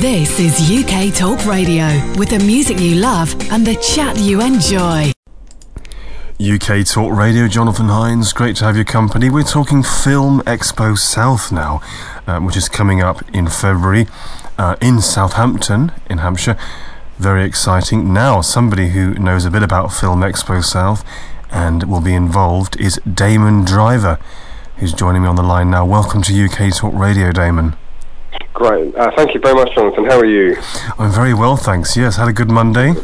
This is UK Talk Radio with the music you love and the chat you enjoy. UK Talk Radio, Jonathan Hines, great to have your company. We're talking Film Expo South now, uh, which is coming up in February uh, in Southampton, in Hampshire. Very exciting. Now, somebody who knows a bit about Film Expo South and will be involved is Damon Driver, who's joining me on the line now. Welcome to UK Talk Radio, Damon. Great. Uh, thank you very much, Jonathan. How are you? I'm very well, thanks. Yes, had a good Monday.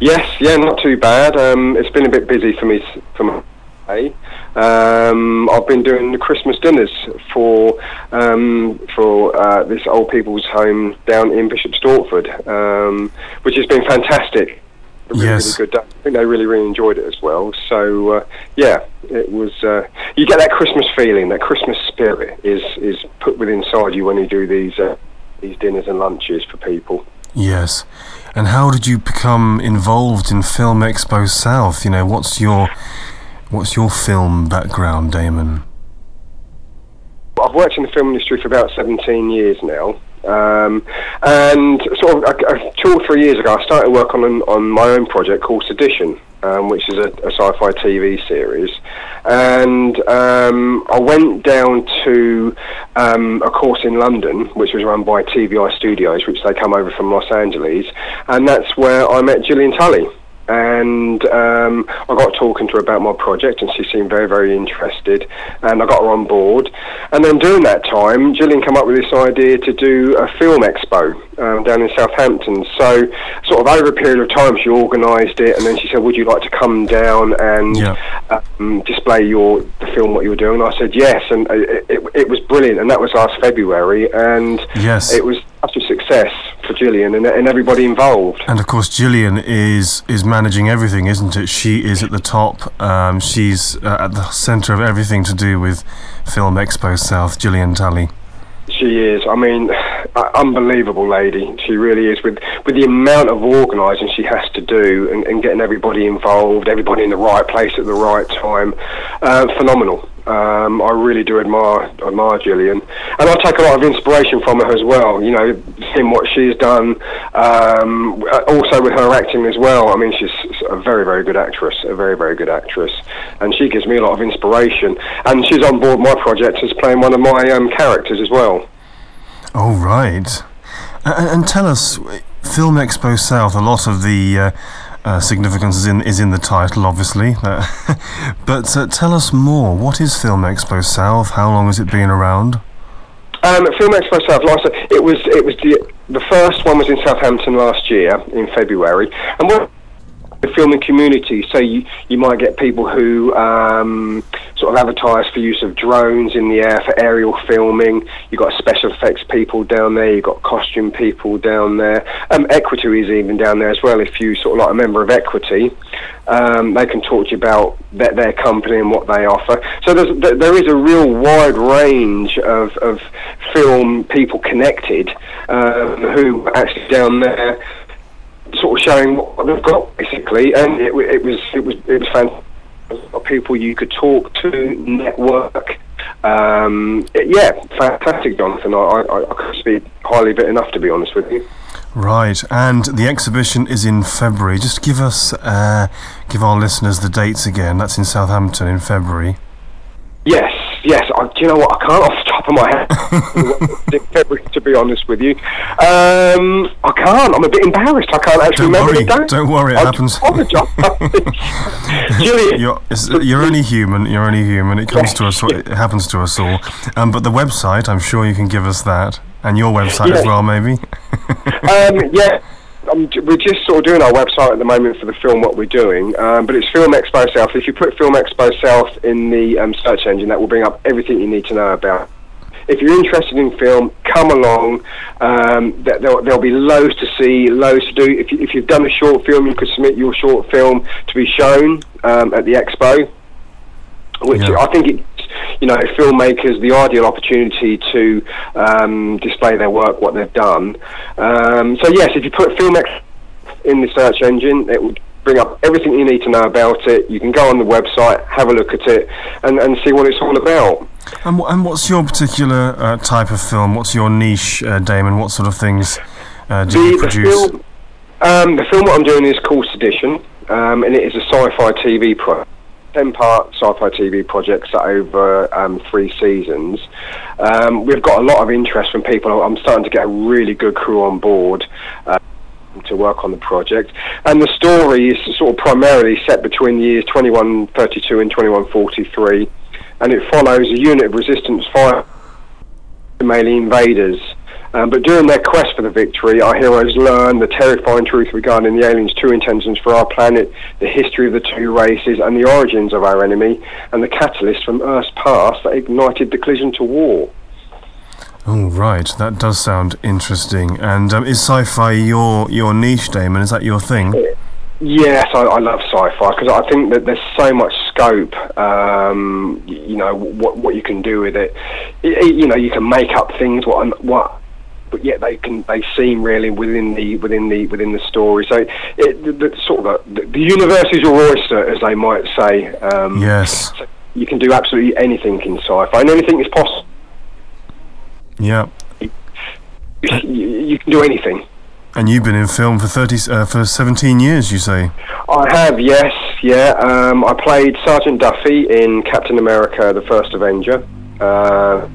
Yes, yeah, not too bad. Um, it's been a bit busy for me for my day. Um, I've been doing the Christmas dinners for um, for uh, this old people's home down in Bishop Stortford, um, which has been fantastic. A really, Yes. really good day. I think they really, really enjoyed it as well. So uh, yeah, it was. Uh, you get that Christmas feeling, that Christmas spirit is is put within inside you when you do these uh, these dinners and lunches for people. Yes. And how did you become involved in Film Expo South? You know, what's your what's your film background, Damon? I've worked in the film industry for about 17 years now. Um, and sort of uh, two or three years ago, I started work on on my own project called Sedition, um, which is a, a sci-fi TV series. And um, I went down to um, a course in London, which was run by TVI Studios, which they come over from Los Angeles, and that's where I met Gillian Tully and um, I got talking to her about my project, and she seemed very, very interested, and I got her on board. And then during that time, Gillian came up with this idea to do a film expo um, down in Southampton. So, sort of over a period of time, she organised it, and then she said, "Would you like to come down and Yeah. um, display your the film what you were doing?" And I said yes, and it, it, it was brilliant, and that was last February, and Yes. it was such a success for Gillian and, and everybody involved. And of course, Gillian is is managing everything, isn't it? She is at the top. Um, she's uh, at the centre of everything to do with Film Expo South. Gillian Tully. She is. I mean, uh, unbelievable lady. She really is. With with the amount of organising she has to do and, and getting everybody involved, everybody in the right place at the right time, uh, phenomenal. Um, I really do admire admire Gillian, and I take a lot of inspiration from her as well. You know, seeing what she's done, um, also with her acting as well. I mean, she's a very very good actress, a very very good actress, and she gives me a lot of inspiration. And she's on board my project as playing one of my um, characters as well. Oh right. And, and tell us, Film Expo South. A lot of the uh, uh, significance is in is in the title, obviously. Uh, but uh, tell us more. What is Film Expo South? How long has it been around? Um, Film Expo South last it was it was the the first one was in Southampton last year in February, and what the filming community. So you you might get people who um, sort of advertise for use of drones in the air for aerial filming. You've got special effects people down there. You've got costume people down there. Um, Equity is even down there as well. If you sort of like a member of Equity, um, they can talk to you about their, their company and what they offer. So there's, there is a real wide range of, of film people connected um, who actually down there sort of showing what they've got basically, and it, it was it was it was fantastic. People you could talk to, network. Um, yeah, fantastic, Jonathan. I, I, I could speak highly of it enough to be honest with you. Right, and the exhibition is in February. Just give us, uh, give our listeners the dates again. That's in Southampton in February. Yes, yes. I, do you know what? I can't off top of my head. February, to be honest with you, um, I can't. I'm a bit embarrassed. I can't actually Don't remember worry, don't worry, it I happens. Gillian, You're, you're only human. You're only human. It comes to us. It happens to us all. Um, but the website, I'm sure you can give us that, and your website as well, maybe. um, yeah. Um, we're just sort of doing our website at the moment for the film what we're doing, um, but it's Film Expo South. If you put Film Expo South in the um, search engine, that will bring up everything you need to know about. If you're interested in film, come along. Um, there'll, there'll be loads to see, loads to do. If, you, if you've done a short film, you could submit your short film to be shown um, at the expo which Yeah. I think it's you know filmmakers the ideal opportunity to um, display their work, what they've done. Um, so yes, if you put Filmex in the search engine, it will bring up everything you need to know about it. You can go on the website, have a look at it, and, and see what it's all about. And, and what's your particular uh, type of film? What's your niche, uh, Damon? What sort of things uh, do the, you produce? The film, um, the film what I'm doing is called Sedition, um, and it is a sci-fi TV project. 10 part sci-fi TV projects over um, three seasons. Um, we've got a lot of interest from people. I'm starting to get a really good crew on board. Uh, to work on the project, and the story is sort of primarily set between the years 2132 and 2143, and it follows a unit of resistance fire Somali invaders um, but during their quest for the victory, our heroes learn the terrifying truth regarding the aliens' true intentions for our planet, the history of the two races, and the origins of our enemy, and the catalyst from Earth's past that ignited the collision to war. Oh right, that does sound interesting. And um, is sci-fi your your niche, Damon? Is that your thing? Yes, I, I love sci-fi because I think that there's so much scope. Um, you know what what you can do with it. You know you can make up things. What what but yet they can they seem really within the within the within the story. So it the, the sort of the, the universe is your oyster, as they might say. Um, yes. So you can do absolutely anything in sci-fi, and anything is possible. Yeah. You, you, can do anything. And you've been in film for thirty uh, for seventeen years, you say? I have, yes, yeah. Um, I played Sergeant Duffy in Captain America: The First Avenger. Uh,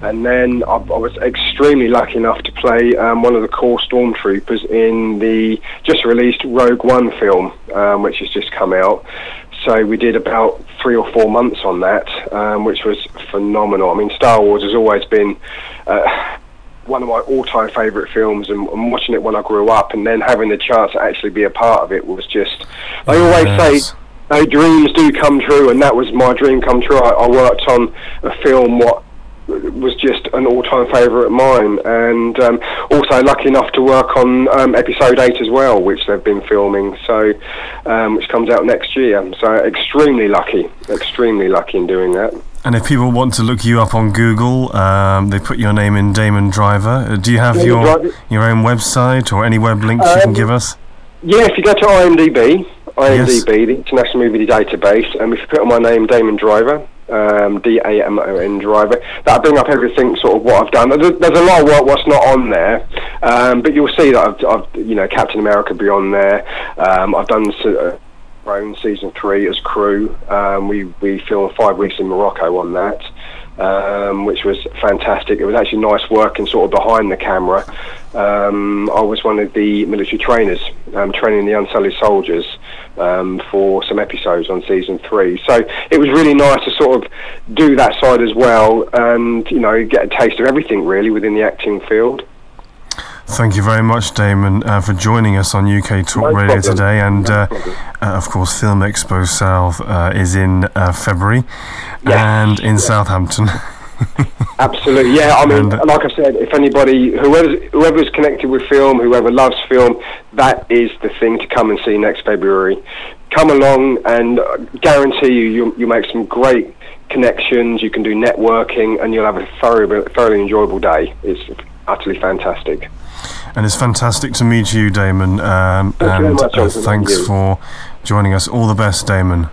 and then I, I, was extremely lucky enough to play um, one of the core stormtroopers in the just released Rogue One film, um, which has just come out. So we did about three or four months on that, um, which was phenomenal. I mean, Star Wars has always been uh, one of my all-time favourite films, and, and, watching it when I grew up, and then having the chance to actually be a part of it was just. I always yes. say no dreams do come true, and that was my dream come true. I, I worked on a film what was just an all-time favourite of mine, and um, also lucky enough to work on um, episode eight as well, which they've been filming. So, um, which comes out next year. So, extremely lucky, extremely lucky in doing that. And if people want to look you up on Google, um, they put your name in Damon Driver. Uh, do you have Damon your Driver. your own website or any web links you can um, give us? Yeah, if you go to IMDb, IMDb, yes. the International Movie Database, and if you put on my name, Damon Driver, um, D A M O N driver. That bring up everything sort of what I've done. There's, there's a lot of work what's not on there, um, but you'll see that I've, I've, you know Captain America be on there. Um, I've done. Uh, Thrones season three as crew. Um, we we filmed five weeks in Morocco on that, um, which was fantastic. It was actually nice working sort of behind the camera. Um, I was one of the military trainers um, training the Unsullied soldiers um, for some episodes on season three. So it was really nice to sort of do that side as well, and you know get a taste of everything really within the acting field. Thank you very much, Damon, uh, for joining us on UK Talk no Radio problem. today. And no uh, uh, of course, Film Expo South uh, is in uh, February yes. and in Southampton. Absolutely, yeah. I mean, and, like I said, if anybody, whoever whoever's connected with film, whoever loves film, that is the thing to come and see next February. Come along, and guarantee you, you you make some great connections. You can do networking, and you'll have a thoroughly thoroughly enjoyable day. It's utterly fantastic. And it's fantastic to meet you, Damon. Um, Thank and much, uh, thanks for joining us. All the best, Damon.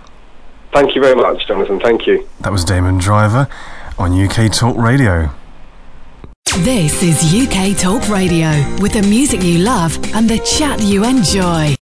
Thank you very much, Jonathan. Thank you. That was Damon Driver on UK Talk Radio. This is UK Talk Radio with the music you love and the chat you enjoy.